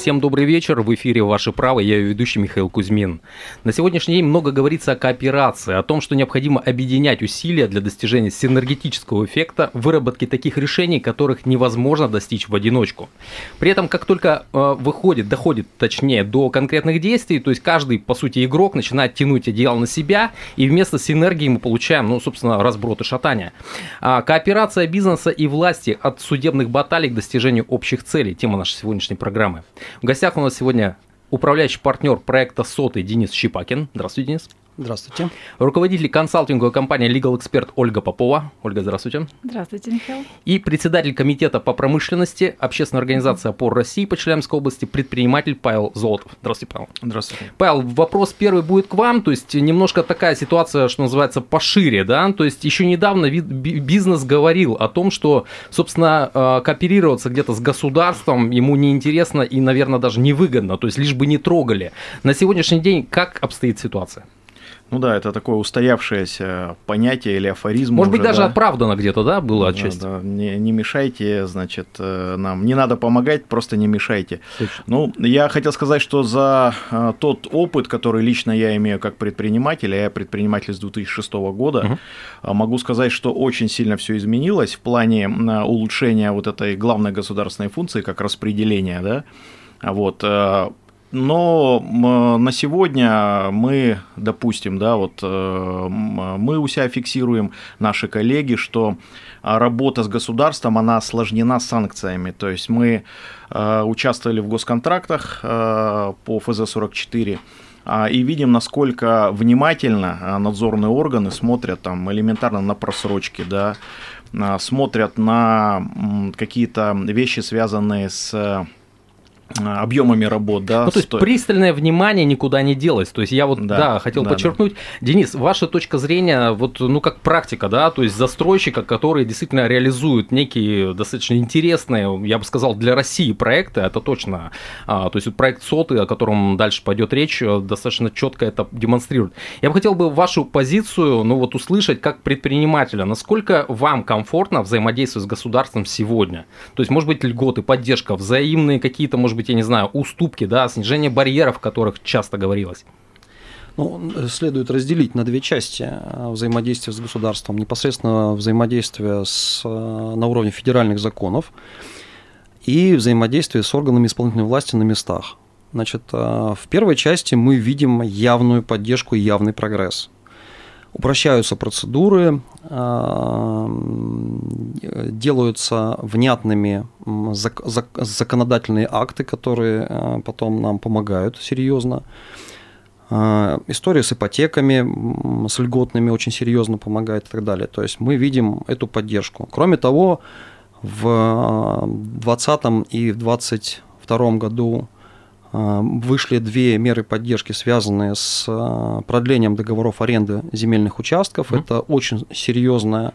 Всем добрый вечер. В эфире «Ваше право». Я ее ведущий Михаил Кузьмин. На сегодняшний день много говорится о кооперации, о том, что необходимо объединять усилия для достижения синергетического эффекта, выработки таких решений, которых невозможно достичь в одиночку. При этом, как только э, выходит, доходит, точнее, до конкретных действий, то есть каждый, по сути, игрок начинает тянуть одеяло на себя, и вместо синергии мы получаем, ну, собственно, разброд и шатание. А, кооперация бизнеса и власти от судебных баталий к достижению общих целей. Тема нашей сегодняшней программы. В гостях у нас сегодня управляющий партнер проекта «Соты» Денис Щипакин. Здравствуйте, Денис. Здравствуйте. Руководитель консалтинговой компании Legal Expert Ольга Попова. Ольга, здравствуйте. Здравствуйте, Михаил. И председатель комитета по промышленности Общественной организации опор России по Челябинской области предприниматель Павел Золотов. Здравствуйте, Павел. Здравствуйте. Павел, вопрос первый будет к вам, то есть немножко такая ситуация, что называется, пошире, да, то есть еще недавно бизнес говорил о том, что, собственно, э, кооперироваться где-то с государством ему неинтересно и, наверное, даже невыгодно, то есть лишь бы не трогали. На сегодняшний день как обстоит ситуация? Ну да, это такое устоявшееся понятие или афоризм. Может уже, быть, даже да? оправдано где-то, да, было отчасти? Да, да. Не, не мешайте, значит, э, нам. Не надо помогать, просто не мешайте. Точно. Ну, я хотел сказать, что за э, тот опыт, который лично я имею как предприниматель, а я предприниматель с 2006 года, угу. могу сказать, что очень сильно все изменилось в плане улучшения вот этой главной государственной функции, как распределения, да, вот, но на сегодня мы, допустим, да, вот э, мы у себя фиксируем, наши коллеги, что работа с государством, она осложнена санкциями. То есть мы э, участвовали в госконтрактах э, по ФЗ-44, а, и видим, насколько внимательно надзорные органы смотрят там элементарно на просрочки, да, смотрят на какие-то вещи, связанные с а, объемами работ, да. Ну, то есть пристальное внимание никуда не делось. То есть я вот, да, да хотел да, подчеркнуть. Да. Денис, ваша точка зрения, вот, ну, как практика, да, то есть застройщика, который действительно реализует некие достаточно интересные, я бы сказал, для России проекты, это точно, а, то есть проект СОТы, о котором дальше пойдет речь, э, достаточно четко это демонстрирует. Я бы хотел бы вашу позицию, ну, вот услышать как предпринимателя, насколько вам комфортно взаимодействовать с государством сегодня? То есть, может быть, льготы, поддержка, взаимные какие-то, может быть, быть, я не знаю, уступки, да, снижение барьеров, о которых часто говорилось? Ну, следует разделить на две части э, взаимодействия с государством. Непосредственно взаимодействие с, э, на уровне федеральных законов и взаимодействие с органами исполнительной власти на местах. Значит, э, в первой части мы видим явную поддержку и явный прогресс. Упрощаются процедуры, а, делаются внятными законодательные акты, которые а, потом нам помогают серьезно. А, история с ипотеками, с льготными очень серьезно помогает и так далее. То есть мы видим эту поддержку. Кроме того, в 2020 и в 2022 году вышли две меры поддержки, связанные с а, продлением договоров аренды земельных участков. Mm-hmm. Это очень серьезная,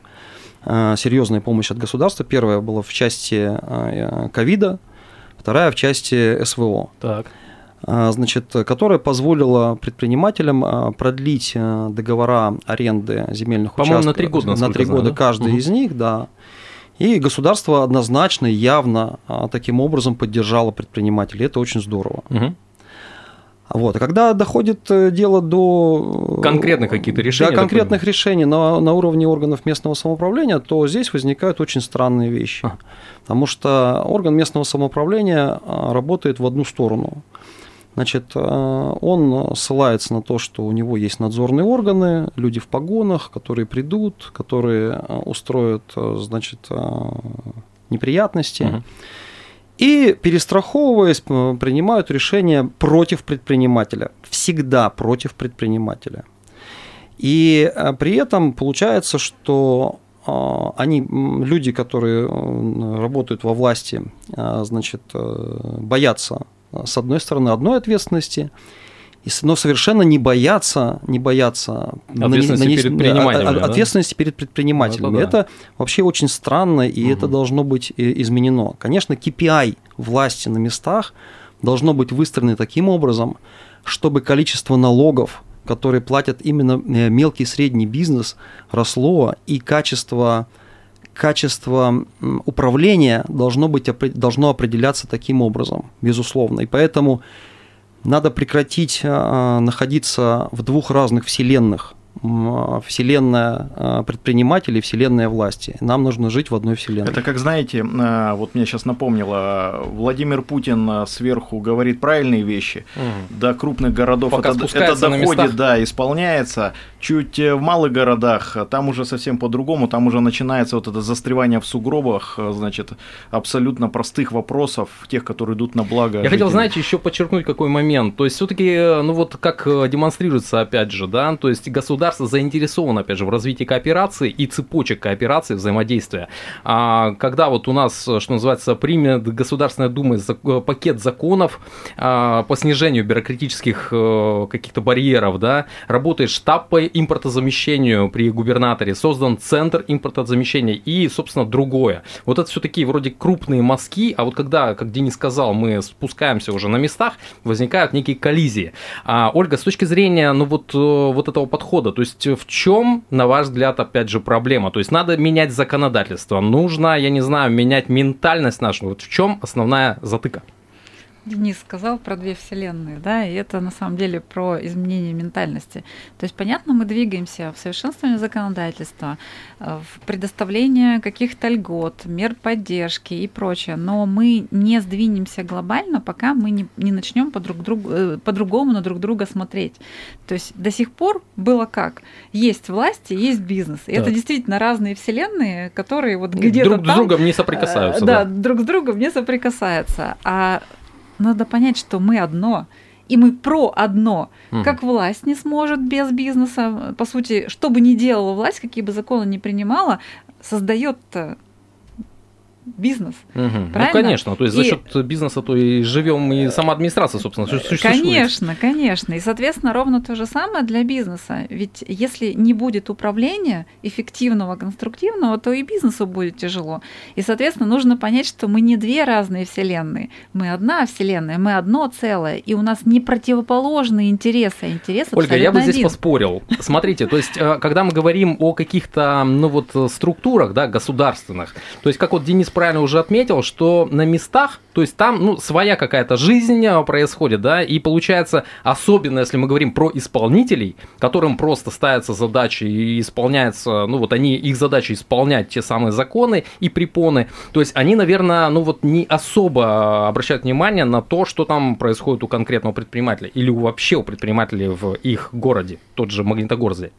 а, серьезная помощь от государства. Первая была в части ковида, вторая в части СВО. Так значит, которая позволила предпринимателям продлить договора аренды земельных По-моему, участков. на три года. На три года да? каждый угу. из них, да. И государство однозначно, явно а, таким образом поддержало предпринимателей. Это очень здорово. Угу. Вот. А когда доходит э, дело до э, конкретных каких-то решений, до конкретных решений на, на уровне органов местного самоуправления, то здесь возникают очень странные вещи. А. Потому что орган местного самоуправления а, работает в одну сторону. Значит, э, он ссылается на то, что у него есть надзорные органы, люди в погонах, которые придут, которые э, устроят, э, значит, неприятности. Угу. И, перестраховываясь, принимают решения против предпринимателя. Всегда против предпринимателя. И при этом получается, что они, люди, которые работают во власти, значит, боятся с одной стороны, одной ответственности, но совершенно не боятся, не боятся ответственности, нанес... перед, предпринимателями, да? ответственности перед предпринимателями. Это, да. это вообще очень странно, и угу. это должно быть э, изменено. Конечно, KPI власти на местах должно быть выстроено таким образом, чтобы количество налогов, которые платят именно э, мелкий и средний бизнес, росло, и качество качество управления должно, быть, должно определяться таким образом, безусловно. И поэтому надо прекратить а, находиться в двух разных вселенных. А, вселенная а, предпринимателей, вселенная власти. Нам нужно жить в одной вселенной. Это как, знаете, вот мне сейчас напомнило, Владимир Путин сверху говорит правильные вещи, угу. до крупных городов Пока это, это доходит, да, исполняется, чуть э, в малых городах, там уже совсем по-другому, там уже начинается вот это застревание в сугробах, э, значит, абсолютно простых вопросов, тех, которые идут на благо. Я жителей. хотел, знаете, еще подчеркнуть какой момент, то есть все-таки, э, ну вот как демонстрируется, опять же, да, то есть государство заинтересовано, опять же, в развитии кооперации и цепочек кооперации взаимодействия. А когда вот у нас, что называется, примет Государственная Дума пакет законов а, по снижению бюрократических каких-то барьеров, да, работает штаб по импортозамещению при губернаторе, создан центр импортозамещения и, собственно, другое. Вот это все такие вроде крупные мазки, а вот когда, как Денис сказал, мы спускаемся уже на местах, возникают некие коллизии. А, Ольга, с точки зрения, ну вот, э, вот этого подхода, то есть в чем, на ваш взгляд, опять же, проблема? То есть надо менять законодательство, нужно, я не знаю, менять ментальность нашу. Вот в чем основная затыка? Денис сказал про две вселенные, да, и это на самом деле про изменение ментальности. То есть, понятно, мы двигаемся в совершенствование законодательства, э, в предоставление каких-то льгот, мер поддержки и прочее, но мы не сдвинемся глобально, пока мы не, не начнем по друг другу, э, по-другому на друг друга смотреть. То есть до сих пор было как? Есть власти, есть бизнес. И это действительно разные вселенные, которые вот где-то Друг там, с другом не соприкасаются. Э, да, да, друг с другом не соприкасаются. А надо понять, что мы одно, и мы про одно. Mm. Как власть не сможет без бизнеса. По сути, что бы ни делала власть, какие бы законы ни принимала, создает бизнес. Угу. Ну, конечно, то есть и... за счет бизнеса то и живем, и сама администрация, собственно, существует. Конечно, конечно. И, соответственно, ровно то же самое для бизнеса. Ведь если не будет управления эффективного, конструктивного, то и бизнесу будет тяжело. И, соответственно, нужно понять, что мы не две разные вселенные. Мы одна вселенная, мы одно целое. И у нас не противоположные интересы, а интересы Ольга, я бы здесь один. поспорил. Смотрите, то есть, э, когда мы говорим о каких-то, ну вот, структурах, да, государственных, то есть, как вот Денис правильно уже отметил, что на местах, то есть там, ну, своя какая-то жизнь э, происходит, да, и получается, особенно если мы говорим про исполнителей, которым просто ставятся задачи и исполняются, ну, вот они, их задача исполнять те самые законы и препоны, то есть они, наверное, ну, вот не особо обращают внимание на то, что там происходит у конкретного предпринимателя или вообще у предпринимателей в их городе, тот же Магнитогорзе.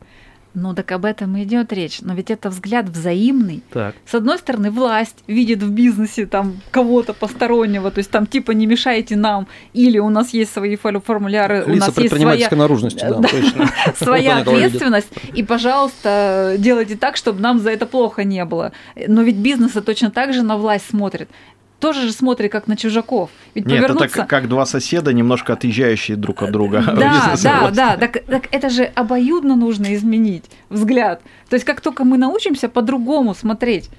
Ну так об этом и идет речь. Но ведь это взгляд взаимный. Так. С одной стороны, власть видит в бизнесе там кого-то постороннего, то есть там типа не мешайте нам, или у нас есть свои формуляры, Лица у нас есть своя наружности, да, точно. своя ответственность, и, пожалуйста, делайте так, чтобы нам за это плохо не было. Но ведь бизнесы точно так же на власть смотрят тоже же смотрит как на чужаков. Ведь Нет, повернуться... это как два соседа, немножко отъезжающие друг от друга. Да, да, да. Так, так это же обоюдно нужно изменить взгляд. То есть как только мы научимся по-другому смотреть,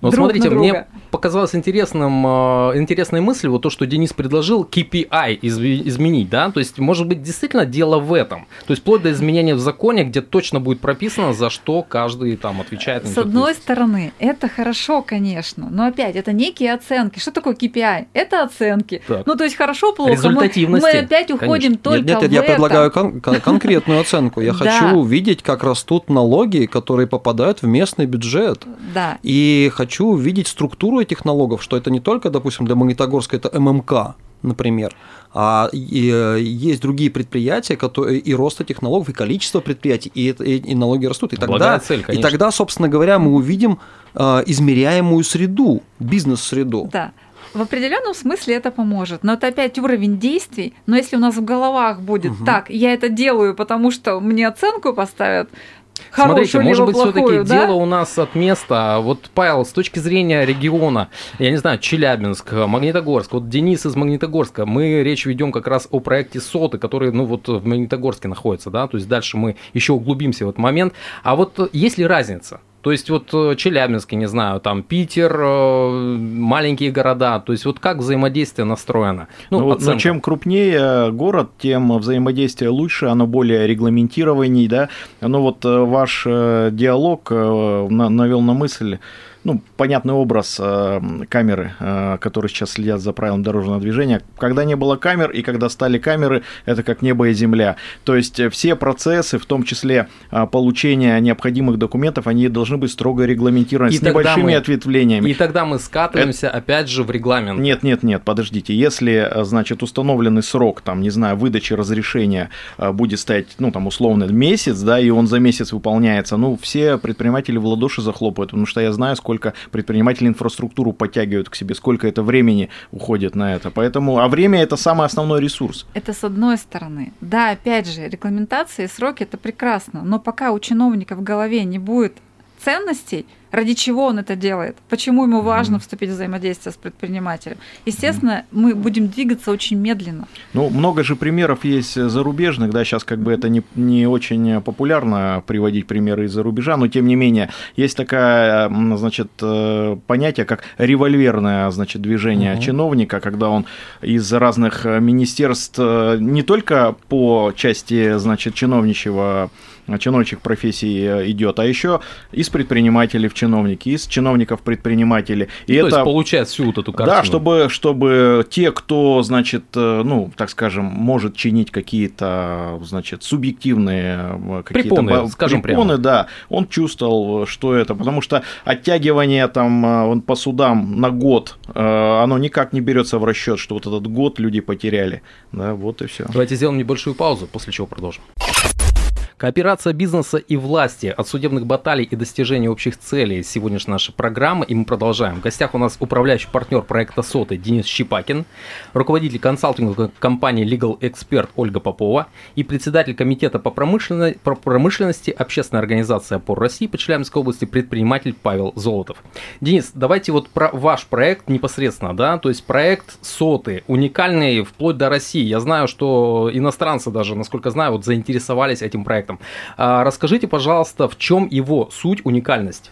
ну, друг смотрите, мне показалось интересным, э, интересной мыслью вот то, что Денис предложил KPI изменить, да, то есть, может быть, действительно дело в этом, то есть, вплоть до изменения в законе, где точно будет прописано, за что каждый там отвечает. С одной стороны, это хорошо, конечно, но опять, это некие оценки. Что такое KPI? Это оценки. Так. Ну, то есть, хорошо, плохо, мы, мы опять уходим конечно. только нет, нет, в я это. предлагаю кон- конкретную оценку. Я хочу увидеть, как растут налоги, которые попадают в местный бюджет. Да. И хочу увидеть структуру этих налогов, что это не только, допустим, для Магнитогорска это ММК, например, а и, есть другие предприятия, которые, и рост этих налогов, и количество предприятий, и, и, и налоги растут. И тогда, цель, и тогда, собственно говоря, мы увидим э, измеряемую среду, бизнес-среду. Да. В определенном смысле это поможет. Но это опять уровень действий. Но если у нас в головах будет угу. так, я это делаю, потому что мне оценку поставят, Хорошую, Смотрите, может быть, все-таки да? дело у нас от места. Вот, Павел, с точки зрения региона, я не знаю, Челябинск, Магнитогорск, вот Денис из Магнитогорска, мы речь ведем как раз о проекте СОТы, который, ну, вот в Магнитогорске находится, да, то есть дальше мы еще углубимся в этот момент. А вот есть ли разница? То есть вот э, Челябинск, не знаю, там Питер, э, маленькие города, то есть вот как взаимодействие настроено? Ну, ну, ну чем крупнее город, тем взаимодействие лучше, оно более регламентированней, да. Ну вот э, ваш диалог навел на мысль, ну, понятный образ э, камеры, э, которые сейчас следят за правилами дорожного движения. Когда не было камер и когда стали камеры, это как небо и земля. То есть э, все процессы, в том числе э, получения необходимых документов, они должны быть строго регламентированы и с небольшими мы, ответвлениями. И тогда мы скатываемся это... опять же в регламент. Нет, нет, нет, подождите. Если, э, значит, установленный срок, там, не знаю, выдачи разрешения э, будет стоять, ну, там, условно, месяц, да, и он за месяц выполняется, ну, все предприниматели в ладоши захлопают, потому что я знаю, сколько сколько предприниматели инфраструктуру подтягивают к себе, сколько это времени уходит на это. Поэтому, а время это самый основной ресурс. Это с одной стороны. Да, опять же, регламентация и сроки это прекрасно, но пока у чиновника в голове не будет ценностей, ради чего он это делает, почему ему важно вступить в взаимодействие с предпринимателем. Естественно, мы будем двигаться очень медленно. Ну, много же примеров есть зарубежных, да, сейчас как бы это не, не очень популярно приводить примеры из-за рубежа, но тем не менее, есть такая, значит, э, понятие, как револьверное, значит, движение угу. чиновника, когда он из разных министерств э, не только по части, значит, чиновничьего чиновничьих профессий э, идет, а еще из предпринимателей в чиновники, из чиновников предприниматели. И ну, это, то есть получает всю вот эту картину. Да, чтобы, чтобы те, кто, значит, э, ну, так скажем, может чинить какие-то, значит, субъективные э, какие-то препоны, скажем препоны, прямо. да, он чувствовал, что это, потому что оттягивание там по судам на год, оно никак не берется в расчет, что вот этот год люди потеряли, да, вот и все. Давайте сделаем небольшую паузу, после чего продолжим. Кооперация бизнеса и власти от судебных баталий и достижения общих целей. Сегодняшняя наша программа, и мы продолжаем. В гостях у нас управляющий партнер проекта СОТы Денис Щипакин, руководитель консалтинговой компании Legal Expert Ольга Попова и председатель комитета по, промышленной, по промышленности общественной организации «Опор России» по Челябинской области предприниматель Павел Золотов. Денис, давайте вот про ваш проект непосредственно, да, то есть проект СОТы, уникальный вплоть до России. Я знаю, что иностранцы даже, насколько знаю, вот заинтересовались этим проектом проектом. А, расскажите, пожалуйста, в чем его суть, уникальность?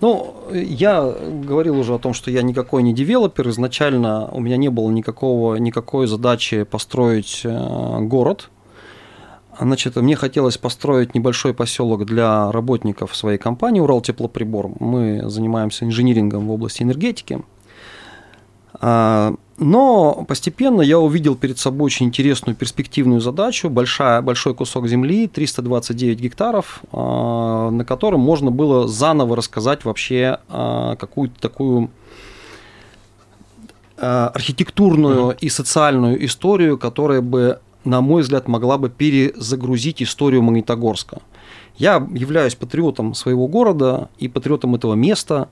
Ну, я говорил уже о том, что я никакой не девелопер. Изначально у меня не было никакого, никакой задачи построить э, город. Значит, мне хотелось построить небольшой поселок для работников своей компании Урал Теплоприбор. Мы занимаемся инжинирингом в области энергетики. А, но постепенно я увидел перед собой очень интересную перспективную задачу, большая, большой кусок земли, 329 гектаров, а, на котором можно было заново рассказать вообще а, какую-то такую архитектурную и социальную историю, которая бы, на мой взгляд, могла бы перезагрузить историю Магнитогорска. Я являюсь патриотом своего города и патриотом этого места.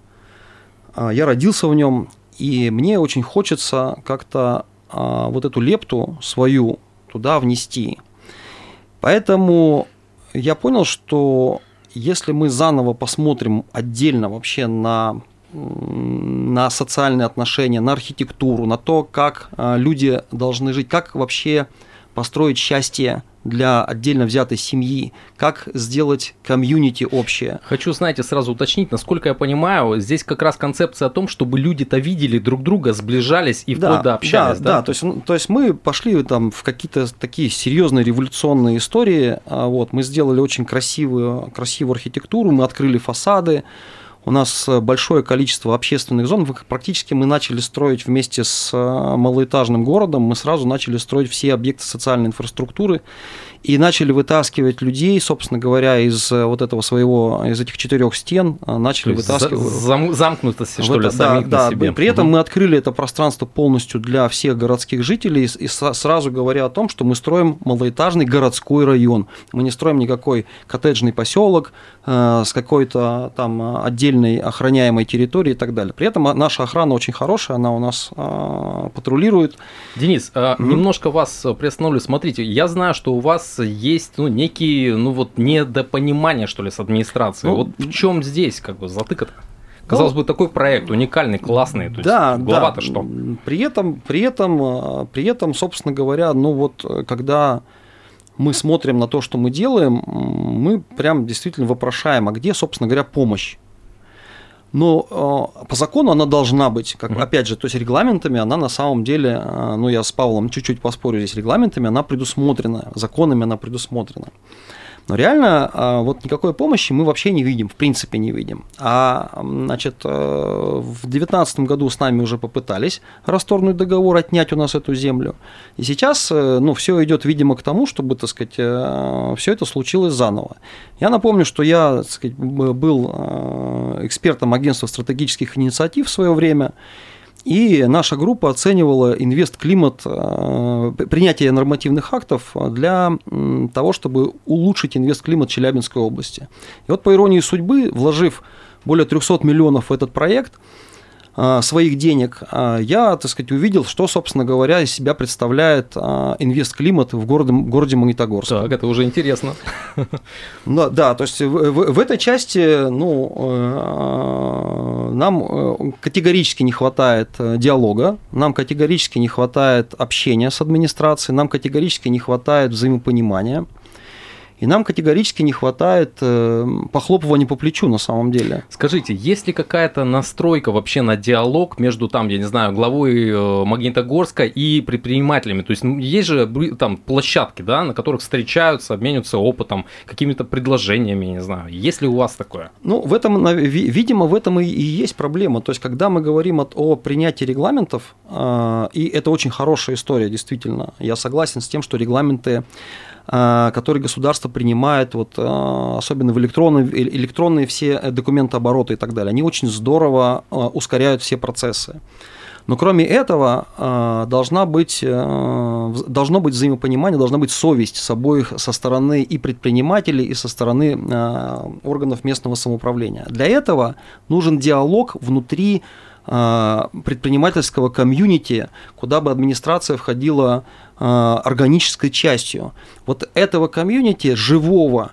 Я родился в нем, и мне очень хочется как-то а, вот эту лепту свою туда внести. Поэтому я понял, что если мы заново посмотрим отдельно вообще на на социальные отношения, на архитектуру, на то, как а, люди должны жить, как вообще построить счастье для отдельно взятой семьи, как сделать комьюнити общее. Хочу, знаете, сразу уточнить, насколько я понимаю, здесь как раз концепция о том, чтобы люди-то видели друг друга, сближались и да, вплоть до общались. Да, да, да, то есть, то есть мы пошли там в какие-то такие серьезные революционные истории, а вот, мы сделали очень красивую, красивую архитектуру, мы открыли фасады, у нас большое количество общественных зон. Практически мы начали строить вместе с э, малоэтажным городом, мы сразу начали строить все объекты социальной инфраструктуры и начали вытаскивать людей, собственно говоря, из э, вот этого своего, из этих четырех стен, э, начали вытаскивать. Зам, замкнутости, что ли, это, самих да, на да, себе. При этом угу. мы открыли это пространство полностью для всех городских жителей, и сразу говоря о том, что мы строим малоэтажный городской район. Мы не строим никакой коттеджный поселок э, с какой-то там отдельной охраняемой территорией и так далее. При этом наша охрана очень хорошая, она у нас э, патрулирует. Денис, угу. немножко вас приостановлю. Смотрите, я знаю, что у вас есть ну, некие, ну вот, недопонимания, что ли, с администрацией. Ну, вот в чем здесь как бы затыка-то? Казалось ну, бы, такой проект уникальный, классный. То да, есть, глава-то да. что? При этом, при этом, при этом, собственно говоря, ну вот, когда мы смотрим на то, что мы делаем, мы прям действительно вопрошаем, а где, собственно говоря, помощь? Но э, по закону она должна быть, как, опять же, то есть регламентами она на самом деле, э, ну я с Павлом чуть-чуть поспорю здесь, регламентами она предусмотрена, законами она предусмотрена. Но реально а, вот никакой помощи мы вообще не видим, в принципе не видим. А значит, э, в 2019 году с нами уже попытались расторгнуть договор, отнять у нас эту землю. И сейчас э, ну, все идет, видимо, к тому, чтобы, так сказать, э, все это случилось заново. Я напомню, что я так сказать, был экспертом агентства стратегических инициатив в свое время. И наша группа оценивала инвест-климат, э, принятие нормативных актов для того, чтобы улучшить инвест-климат Челябинской области. И вот по иронии судьбы, вложив более 300 миллионов в этот проект – своих денег, а, я, так сказать, увидел, что, собственно говоря, из себя представляет а, инвест-климат в городе, городе Магнитогорск. Так, это уже интересно. Да, да то есть в, в, в этой части ну, э, нам э, категорически не хватает э, диалога, нам категорически не хватает общения с администрацией, нам категорически не хватает взаимопонимания. И нам категорически не хватает э, похлопывания по плечу на самом деле. Скажите, есть ли какая-то настройка вообще на диалог между там, я не знаю, главой э, Магнитогорска и предпринимателями? То есть ну, есть же там площадки, да, на которых встречаются, обмениваются опытом, какими-то предложениями, не знаю. Есть ли у вас такое? Ну, в этом, видимо, в этом и есть проблема. То есть, когда мы говорим о принятии регламентов, э, и это очень хорошая история, действительно, я согласен с тем, что регламенты которые государство принимает, вот, э, особенно в электронные, электронные все документы оборота и так далее, они очень здорово э, ускоряют все процессы. Но кроме этого должна быть, должно быть взаимопонимание, должна быть совесть с обоих, со стороны и предпринимателей, и со стороны органов местного самоуправления. Для этого нужен диалог внутри предпринимательского комьюнити, куда бы администрация входила Э, органической частью. Вот этого комьюнити живого,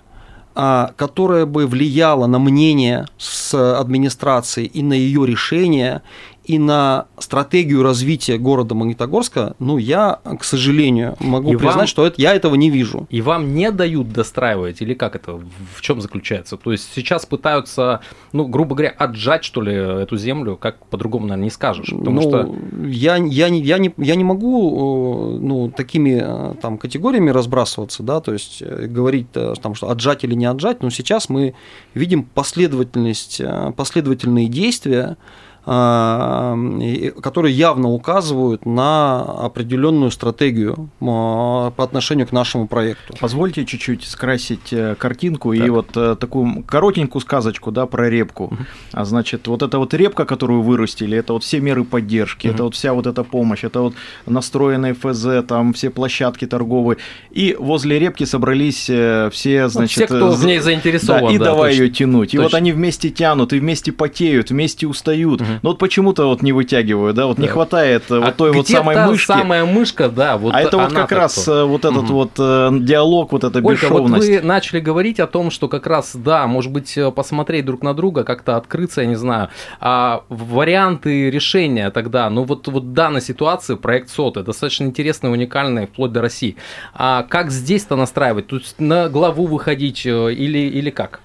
а, которое бы влияло на мнение с администрацией и на ее решение, и на стратегию развития города Магнитогорска, ну, я, к сожалению, могу и признать, вам, что это, я этого не вижу. И вам не дают достраивать, или как это, в чем заключается? То есть сейчас пытаются, ну, грубо говоря, отжать, что ли, эту землю, как по-другому, наверное, не скажешь. Потому ну, что... я, я, не, я, не, я не могу ну, такими э, там, категориями разбрасываться, да, то есть э, говорить, э, там, что отжать или не отжать, но сейчас мы видим последовательность, последовательные действия, которые явно указывают на определенную стратегию а, по отношению к нашему проекту. Позвольте чуть-чуть скрасить э, картинку так. и вот э, такую коротенькую сказочку да, про репку. Угу. А значит, вот эта вот репка, которую вырастили, это вот все меры поддержки, угу. это вот вся вот эта помощь, это вот настроенные ФЗ, там все площадки торговые. И возле репки собрались э, все, значит... Ну, все, кто в ней заинтересован. Да, и да, давай точно. ее тянуть. И точно. вот они вместе тянут, и вместе потеют, вместе устают. Угу. Но ну, вот почему-то вот не вытягиваю, да, вот да. не хватает э, а вот той вот самой мышки. самая мышка, да, вот А это вот как раз кто. Э, вот этот угу. вот э, диалог, вот эта Ольга, бесшовность. вот вы начали говорить о том, что как раз, да, может быть, посмотреть друг на друга, как-то открыться, я не знаю, а варианты решения тогда, ну вот, вот данной ситуации проект СОТы достаточно интересный, уникальный, вплоть до России. А как здесь-то настраивать? Тут на главу выходить или, или как?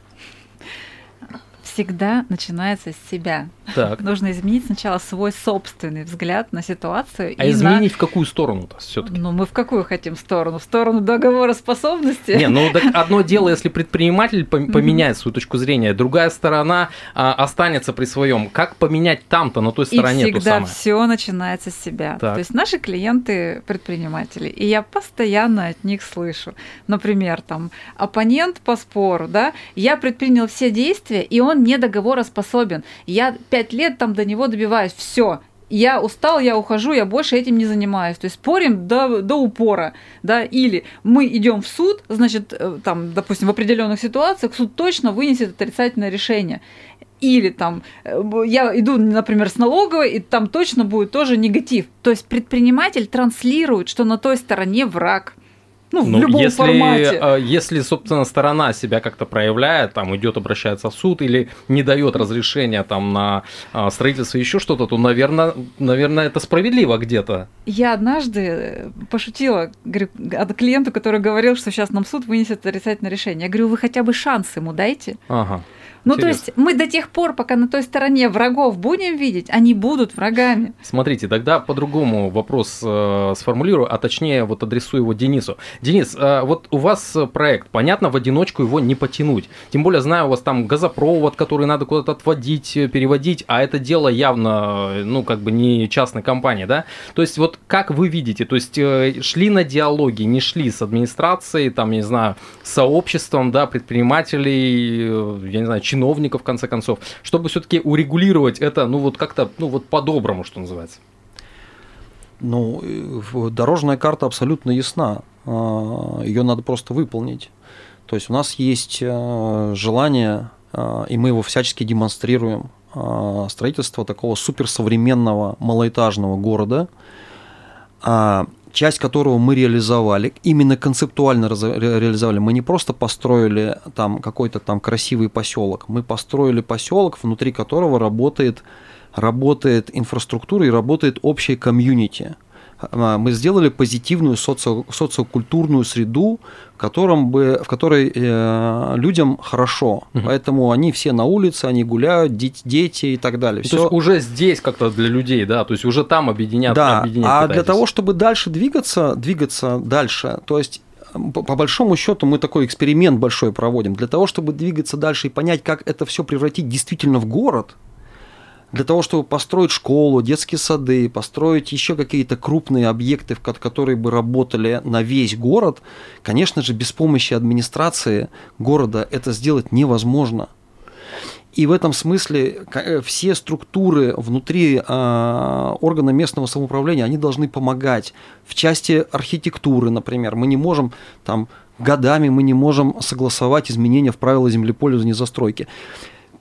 Всегда начинается с себя. Так. Нужно изменить сначала свой собственный взгляд на ситуацию. А изменить на... в какую сторону-то все-таки? Ну, мы в какую хотим сторону? В сторону договороспособности? Не, ну так одно дело, если предприниматель поменяет свою точку зрения, другая сторона а, останется при своем. Как поменять там-то, на той стороне? И всегда все начинается с себя. Так. То есть наши клиенты предприниматели, и я постоянно от них слышу. Например, там, оппонент по спору, да, я предпринял все действия, и он не договороспособен. Я пять лет там до него добиваюсь, все, я устал, я ухожу, я больше этим не занимаюсь. То есть спорим до, до упора, да, или мы идем в суд, значит, э, там, допустим, в определенных ситуациях суд точно вынесет отрицательное решение. Или там э, я иду, например, с налоговой, и там точно будет тоже негатив. То есть предприниматель транслирует, что на той стороне враг – Ну, в ну, любом если, формате. А, если, собственно, сторона себя как-то проявляет, там идет, обращается в суд или не дает разрешения там на а, строительство еще что-то, то, наверное, наверное, это справедливо где-то. Я однажды пошутила говорю, от клиенту, который говорил, что сейчас нам суд вынесет отрицательное решение. Я говорю, вы хотя бы шанс ему дайте. Ага. Ну, Интересно. то есть мы до тех пор, пока на той стороне врагов будем видеть, они будут врагами. Смотрите, тогда по-другому вопрос э, сформулирую, а точнее вот адресую его Денису. Денис, э, вот у вас проект, понятно, в одиночку его не потянуть. Тем более, знаю, у вас там газопровод, который надо куда-то отводить, переводить, а это дело явно, ну, как бы не частной компании, да? То есть вот как вы видите, то есть э, шли на диалоги, не шли с администрацией, там, я не знаю, сообществом, да, предпринимателей, э, я не знаю, чиновников, в конце концов, чтобы все-таки урегулировать это, ну вот как-то, ну вот по-доброму, что называется? Ну, э, дорожная карта абсолютно ясна. А, Ее надо просто выполнить. То есть у нас есть э, желание, а, и мы его всячески демонстрируем, а, строительство такого суперсовременного малоэтажного города, часть которого мы реализовали, именно концептуально реализовали. Мы не просто построили там какой-то там красивый поселок, мы построили поселок, внутри которого работает, работает инфраструктура и работает общая комьюнити. А, мы сделали позитивную соци... социокультурную среду, в, котором бы, в которой э, людям хорошо. Угу. Поэтому они все на улице, они гуляют, дети и так далее. Ну, то есть уже здесь как-то для людей, да, то есть уже там объединят. Да, объединять а для того, чтобы дальше двигаться, двигаться дальше, то есть по большому счету мы такой эксперимент большой проводим. Для того, чтобы двигаться дальше и понять, как это все превратить действительно в город, для того, чтобы построить школу, детские сады, построить еще какие-то крупные объекты, которые бы работали на весь город, конечно же, без помощи администрации города это сделать невозможно. И в этом смысле э, все структуры внутри э, органа местного самоуправления, они должны помогать. В части архитектуры, например, мы не можем там годами мы не можем согласовать изменения в правила землепользования и застройки.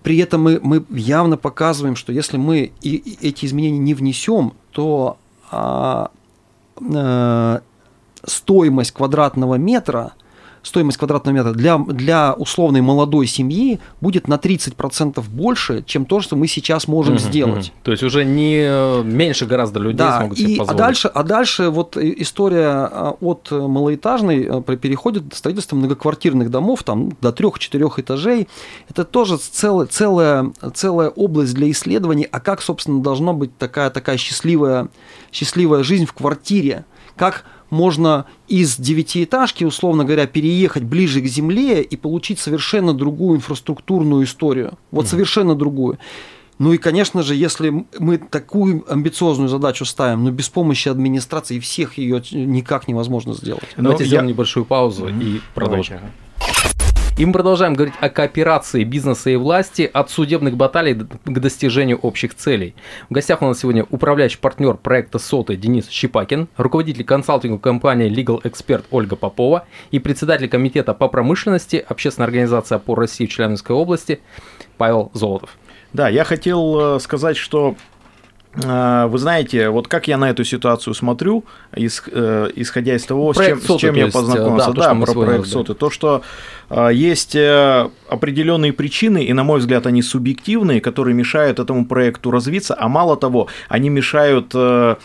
При этом мы, мы явно показываем, что если мы и, и эти изменения не внесем, то а, а, стоимость квадратного метра – стоимость квадратного метра для, для условной молодой семьи будет на 30% больше, чем то, что мы сейчас можем угу, сделать. Угу. То есть уже не э, меньше гораздо людей да, смогут себе и, а позволить. А дальше, а дальше вот история а, от малоэтажной э, переходит к строительству многоквартирных домов там, до трех-четырех этажей. Это тоже целая, целая, целая область для исследований, а как, собственно, должна быть такая, такая счастливая, счастливая жизнь в квартире, как можно из девятиэтажки, условно говоря, переехать ближе к земле и получить совершенно другую инфраструктурную историю. Вот mm совершенно другую. Ну и, конечно же, если мы такую амбициозную задачу ставим, но без помощи администрации всех ее никак невозможно сделать. Давайте ну, сделаем я... небольшую паузу mm и продолжим. Давайте. И мы продолжаем говорить о кооперации бизнеса и власти от судебных баталий к достижению общих целей. В гостях у нас сегодня управляющий партнер проекта СОТы Денис Щипакин, руководитель консалтинговой компании Legal Expert Ольга Попова и председатель комитета по промышленности Общественной организации опор России в Челябинской области Павел Золотов. Да, я хотел э, сказать, что э, вы знаете, вот как я на эту ситуацию смотрю, э, исходя из того, проект с чем, с чем я познакомился, да, да про проект СОТы, то, что есть э, определенные причины, и, на мой взгляд, они субъективные, которые мешают этому проекту развиться, а мало того, они мешают э,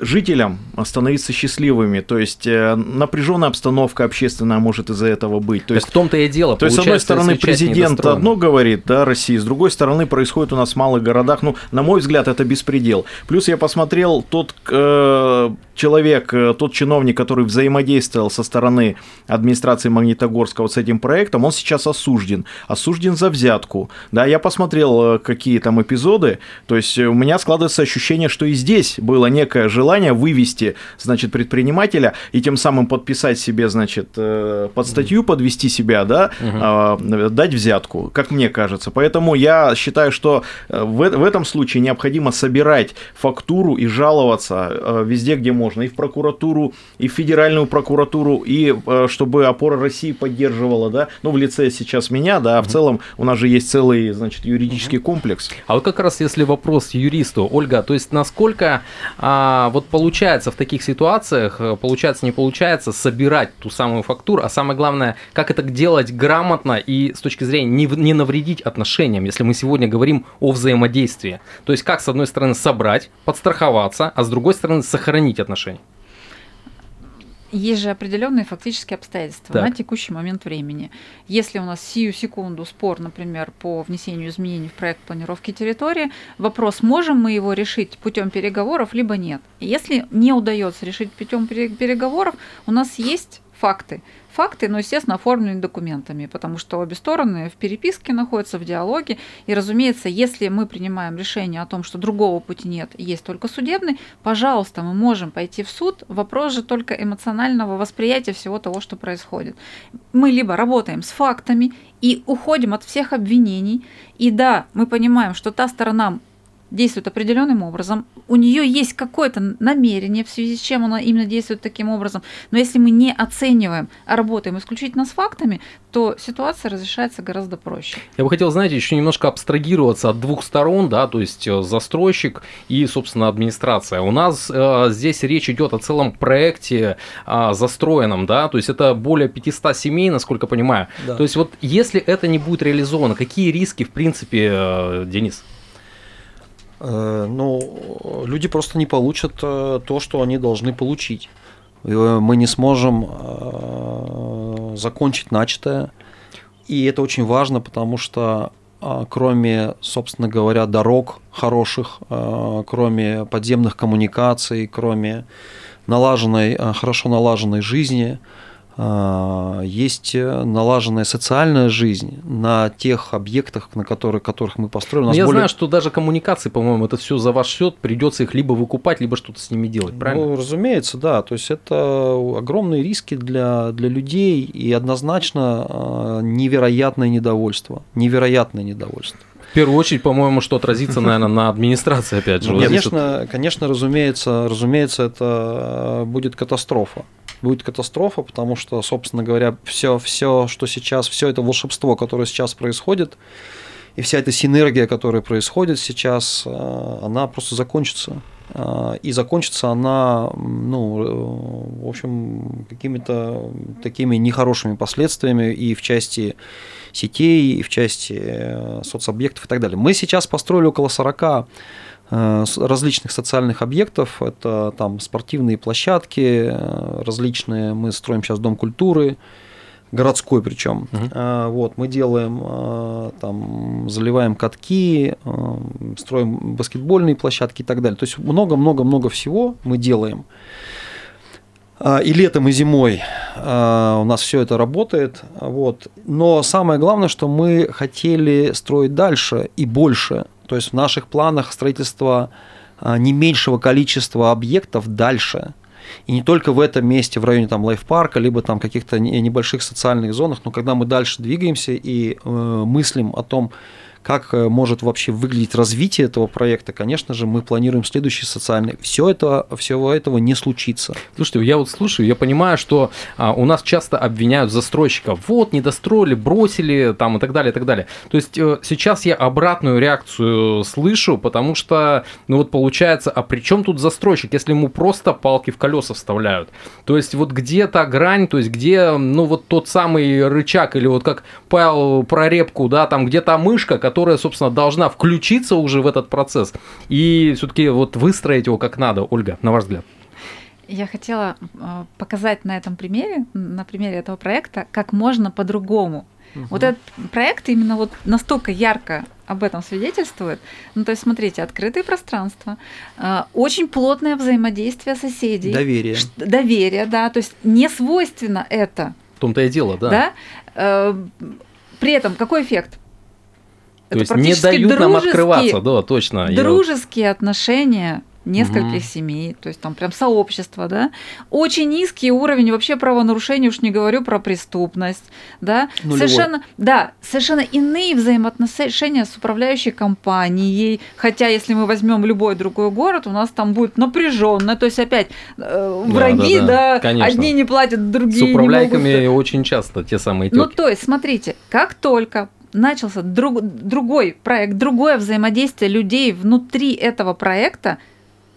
жителям становиться счастливыми. То есть э, напряженная обстановка общественная может из-за этого быть. То так есть в том-то и дело. То есть, с одной стороны, президент одно говорит, да, России, с другой стороны, происходит у нас в малых городах. Ну, на мой взгляд, это беспредел. Плюс я посмотрел тот э, человек, тот чиновник, который взаимодействовал со стороны администрации Магнитогорска вот с этим проектом, он сейчас осужден. Осужден за взятку. Да, я посмотрел, э, какие там эпизоды, то есть у меня складывается ощущение, что и здесь было некое желание вывести, значит, предпринимателя и тем самым подписать себе, значит, э, под статью, подвести себя, да, угу. дать взятку, как мне кажется. Поэтому я считаю, что э, в, в этом случае необходимо собирать фактуру и жаловаться везде, где можно, и в прокуратуру, и в федеральную прокуратуру, и чтобы опора России поддерживала было, да, ну, в лице сейчас меня, да, а в целом у нас же есть целый, значит, юридический комплекс. А вот как раз если вопрос юристу, Ольга, то есть насколько а, вот получается в таких ситуациях, э, получается, не получается, собирать ту самую фактуру, а самое главное, как это делать грамотно и с точки зрения не, не навредить отношениям, если мы сегодня говорим о взаимодействии. То есть как, с одной стороны, собрать, подстраховаться, а с другой стороны, сохранить отношения. Есть же определенные фактические обстоятельства Так. на текущий момент времени. Если у нас сию секунду спор, например, по внесению изменений в проект планировки территории, вопрос, можем мы его решить путем переговоров, либо нет. Если не удается решить путем переговоров, у нас есть факты. Факты, но, естественно, оформлены документами, потому что обе стороны в переписке находятся, в диалоге. И, разумеется, если мы принимаем решение о том, что другого пути нет, есть только судебный, пожалуйста, мы можем пойти в суд. Вопрос же только эмоционального восприятия всего того, что происходит. Мы либо работаем с фактами и уходим от всех обвинений. И да, мы понимаем, что та сторона действует определенным образом, у нее есть какое-то намерение, в связи с чем она именно действует таким образом. Но если мы не оцениваем, а работаем исключительно с фактами, то ситуация разрешается гораздо проще. Я бы хотел, знаете, еще немножко абстрагироваться от двух сторон, да, то есть э, застройщик и, собственно, администрация. У нас э, здесь речь идет о целом проекте э, застроенном, да, то есть это более 500 семей, насколько понимаю. Да. То есть вот если это не будет реализовано, какие риски, в принципе, э, Денис? Ну, люди просто не получат э, то, что они должны получить. Э, мы не сможем э, закончить начатое. И это очень важно, потому что кроме, собственно говоря, дорог хороших, кроме подземных коммуникаций, кроме налаженной, хорошо налаженной жизни, а, есть э, налаженная социальная жизнь на тех объектах, на которых, которых мы построили. Я более... знаю, что даже коммуникации, по-моему, это все за ваш счет, придется их либо выкупать, либо что-то с ними делать, правильно? Ну, разумеется, да. То есть это огромные риски для, для людей и однозначно а, невероятное недовольство. Невероятное недовольство. В первую очередь, по-моему, что отразится, наверное, на администрации, опять же. Конечно, конечно, разумеется, разумеется, это будет катастрофа будет катастрофа, потому что, собственно говоря, все, все, что сейчас, все это волшебство, которое сейчас происходит, и вся эта синергия, которая происходит сейчас, э, она просто закончится. Э, и закончится она, ну, э, в общем, какими-то такими нехорошими последствиями и в части сетей, и в части соцобъектов и так далее. Мы сейчас построили около 40 Э, различных социальных объектов. Это там спортивные площадки э, различные. Мы строим сейчас дом культуры, городской причем. Угу. Вот, мы делаем, там, заливаем катки, строим баскетбольные площадки и так далее. То есть много-много-много всего мы делаем. И летом, и зимой у нас все это работает. Вот. Но самое главное, что мы хотели строить дальше и больше. То есть в наших планах строительство а, не меньшего количества объектов дальше. И не только в этом месте, в районе там лайфпарка, либо там каких-то небольших социальных зонах, но когда мы дальше двигаемся и э, мыслим о том, как э, может вообще выглядеть развитие этого проекта, конечно же, мы планируем следующий социальный. Все это, всего этого не случится. Слушайте, я вот слушаю, я понимаю, что а, у нас часто обвиняют застройщиков. Вот, не достроили, бросили, там и так далее, и так далее. То есть э, сейчас я обратную реакцию слышу, потому что, ну вот получается, а при чем тут застройщик, если ему просто палки в колеса вставляют? То есть вот где та грань, то есть где, ну вот тот самый рычаг, или вот как Павел про репку, да, там где та мышка, которая которая, собственно, должна включиться уже в этот процесс и все-таки вот выстроить его как надо. Ольга, на ваш взгляд. Я хотела э, показать на этом примере, на примере этого проекта, как можно по-другому. Угу. Вот этот проект именно вот настолько ярко об этом свидетельствует. Ну, то есть, смотрите, открытые пространства, э, очень плотное взаимодействие соседей. Доверие. Доверие, да. То есть, не свойственно это. В том-то и дело, да. Да. Э, при этом какой эффект? То есть не дают нам открываться, да, точно. Дружеские отношения нескольких угу. семей, то есть там прям сообщество, да. Очень низкий уровень вообще правонарушений, уж не говорю про преступность, да. Нулевой. Совершенно, да, совершенно иные взаимоотношения с управляющей компанией, хотя если мы возьмем любой другой город, у нас там будет напряженно, то есть опять э, враги, да, да, да одни не платят, другие С управляйками не могут... очень часто те самые тёлки. Ну, то есть, смотрите, как только начался друг, другой проект, другое взаимодействие людей внутри этого проекта,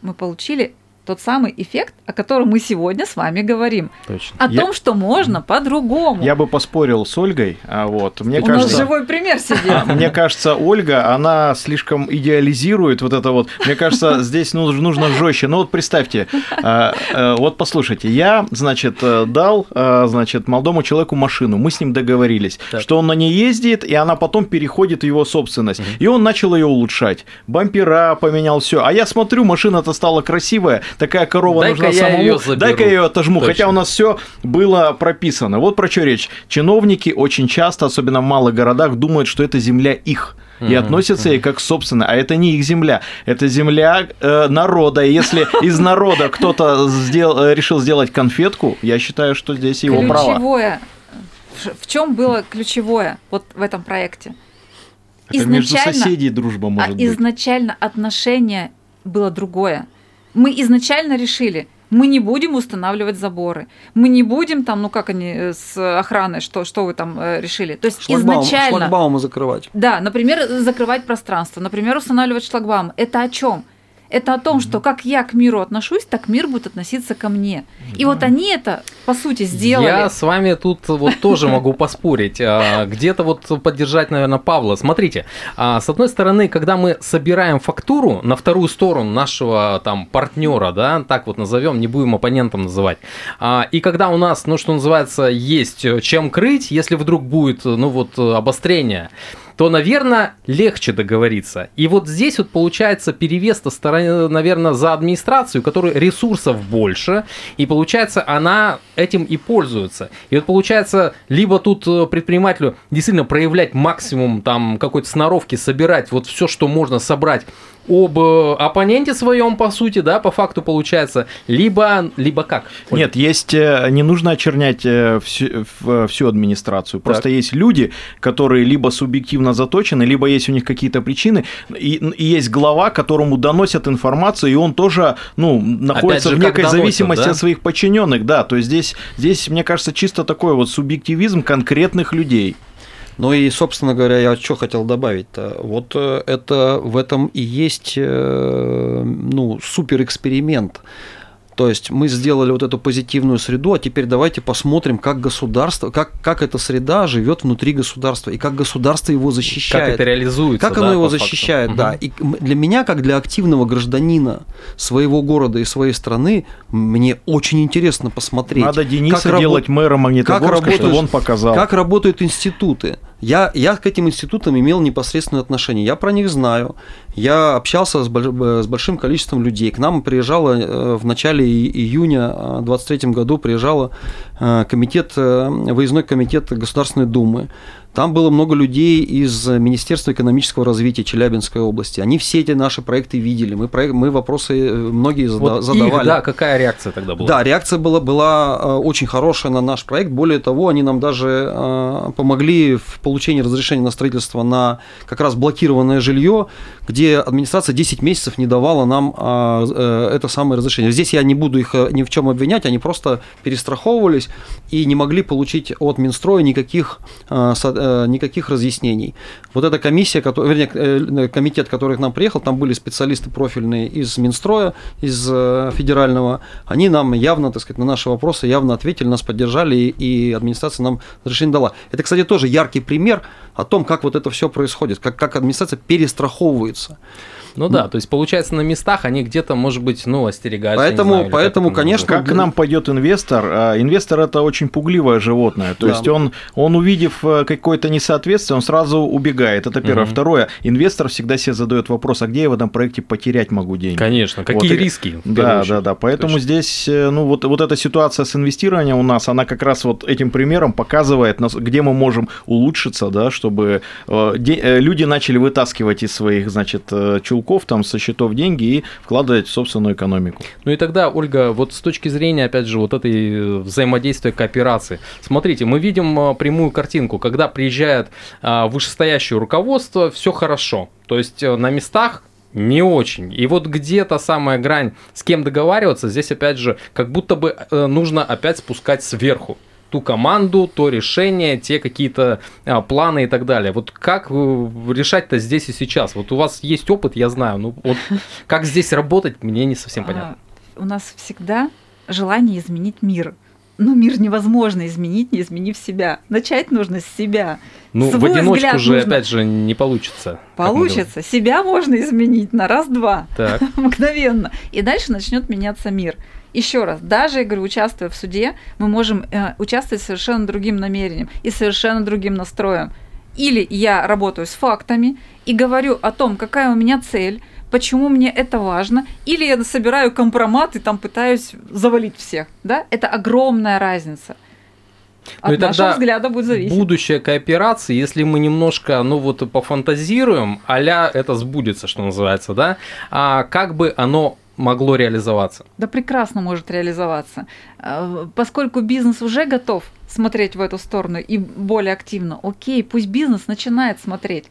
мы получили тот самый эффект, о котором мы сегодня с вами говорим. Точно. О я... том, что можно по-другому. Я бы поспорил с Ольгой. А вот, мне У кажется, нас живой пример сидит. Мне кажется, Ольга, она слишком идеализирует вот это вот. Мне кажется, здесь нужно, жестче. Ну вот представьте, а, а, вот послушайте, я, значит, дал, а, значит, молодому человеку машину, мы с ним договорились, что он на ней ездит, и она потом переходит в его собственность. И он начал ее улучшать. Бампера поменял, все. А я смотрю, машина-то стала красивая, такая корова Дай-ка нужна самому. Ее Дай-ка я ее отожму. Точно. Хотя у нас все было прописано. Вот про что речь. Чиновники очень часто, особенно в малых городах, думают, что это земля их и относятся ей как собственно, а это не их земля, это земля э, народа. И если из народа кто-то сделал, э, решил сделать конфетку, я считаю, что здесь его ключевое. право. Ключевое. В чем было ключевое вот в этом проекте? Это изначально, между соседей дружба может а быть. Изначально отношение было другое мы изначально решили, мы не будем устанавливать заборы, мы не будем там, ну как они э, с охраной, что, что вы там э, решили. То есть шлагбаум, изначально... Шлагбаумы закрывать. Да, например, закрывать пространство, например, устанавливать шлагбаум. Это о чем? Это о том, что как я к миру отношусь, так мир будет относиться ко мне. И вот они это, по сути, сделали. Я с вами тут вот тоже могу поспорить. А, где-то вот поддержать, наверное, Павла. Смотрите, а, с одной стороны, когда мы собираем фактуру на вторую сторону нашего там партнера, да, так вот назовем, не будем оппонентом называть, а, и когда у нас, ну, что называется, есть чем крыть, если вдруг будет, ну, вот, обострение, то, наверное, легче договориться. И вот здесь вот получается перевес-то, наверное, за администрацию, которой ресурсов больше, и получается она этим и пользуется. И вот получается, либо тут э, предпринимателю действительно проявлять максимум там какой-то сноровки, собирать вот все, что можно собрать об э, оппоненте своем, по сути, да, по факту получается, либо, либо как? Нет, есть, э, не нужно очернять э, всю, всю администрацию, просто так. есть люди, которые либо субъективно заточены, либо есть у них какие-то причины, и, и есть глава, которому доносят информацию, и он тоже, ну, находится же, в некой доносят, зависимости да? от своих подчиненных, да, то есть здесь, здесь, мне кажется, чисто такой вот субъективизм конкретных людей. Ну и, собственно говоря, я что хотел добавить-то. Вот э, это в этом и есть э, ну, супер эксперимент. То есть мы сделали вот эту позитивную среду, а теперь давайте посмотрим, как государство, как, как эта среда живет внутри государства и как государство его защищает. Как это реализуется. Как оно да, его защищает, факту. да. И для меня, как для активного гражданина своего города и своей страны, мне очень интересно посмотреть. Надо Дениса как делать рабо... мэром Магнитогорска, чтобы он показал. Как работают институты. Я, я к этим институтам имел непосредственное отношение. Я про них знаю. Я общался с, с большим количеством людей. К нам приезжало э, в начале июня 2023 году приезжала э, комитет, э, выездной комитет Государственной Думы. Там было много людей из Министерства экономического развития Челябинской области. Они все эти наши проекты видели. Мы, проект, мы вопросы э, многие вот задавали. Их, да, какая реакция тогда была? Да, реакция была, была э, очень хорошая на наш проект. Более того, они нам даже э, помогли в получении разрешения на строительство на как раз блокированное жилье, где администрация 10 месяцев не давала нам это самое разрешение. Здесь я не буду их ни в чем обвинять, они просто перестраховывались и не могли получить от Минстроя никаких никаких разъяснений. Вот эта комиссия, который, вернее, э, комитет, который к нам приехал, там были специалисты профильные из Минстроя, из э, федерального, они нам явно, так сказать, на наши вопросы явно ответили, нас поддержали, и администрация нам разрешение дала. Это, кстати, тоже яркий пример о том, как вот это все происходит, как, как администрация перестраховывается. Ну, ну да, то есть получается на местах они где-то, может быть, ну, остерегаются. Поэтому, знаю, поэтому конечно... Как к нам пойдет инвестор? А, инвестор – это очень пугливое животное. То да. есть он, он, увидев э, какое-то несоответствие, он сразу убегает. Это первое. Угу. Второе, инвестор всегда себе задает вопрос, а где я в этом проекте потерять могу деньги? Конечно, какие вот, риски? Да, да, да. Поэтому Точно. здесь, э, ну, вот, вот эта ситуация с инвестированием у нас, она как раз вот этим примером показывает, где мы можем улучшиться, да, чтобы э, люди начали вытаскивать из своих, значит, чулок кошельков, там, со счетов деньги и вкладывать в собственную экономику. Ну и тогда, Ольга, вот с точки зрения, опять же, вот этой э, взаимодействия, кооперации, смотрите, мы видим э, прямую картинку, когда приезжает а, вышестоящее руководство, все хорошо. То есть э, на местах не очень. И вот где то самая грань, с кем договариваться, здесь опять же, как будто бы нужно опять спускать сверху ту команду, то решение, те какие-то а, планы и так далее. Вот как решать-то здесь и сейчас? Вот у вас есть опыт, я знаю, ну вот как здесь работать, мне не совсем понятно. А, у нас всегда желание изменить мир. Но мир невозможно изменить, не изменив себя. Начать нужно с себя. Ну, Свой в одиночку же, нужно... опять же, не получится. Получится. Себя можно изменить на раз-два. Мгновенно. И дальше начнет меняться мир. Еще раз, даже, я говорю, участвуя в суде, мы можем э, участвовать совершенно другим намерением и совершенно другим настроем. Или я работаю с фактами и говорю о том, какая у меня цель, почему мне это важно, или я собираю компромат и там пытаюсь завалить всех. Да? Это огромная разница. Ну От и нашего взгляда будет зависеть. Будущее кооперации, если мы немножко, ну вот пофантазируем, а это сбудется, что называется, да, а как бы оно могло реализоваться? Да прекрасно может реализоваться. Э, поскольку бизнес уже готов смотреть в эту сторону и более активно, окей, пусть бизнес начинает смотреть.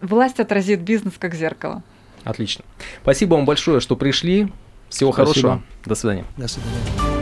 Власть отразит бизнес как зеркало. Отлично. Спасибо вам большое, что пришли. Всего Спасибо. хорошего. До свидания. До свидания.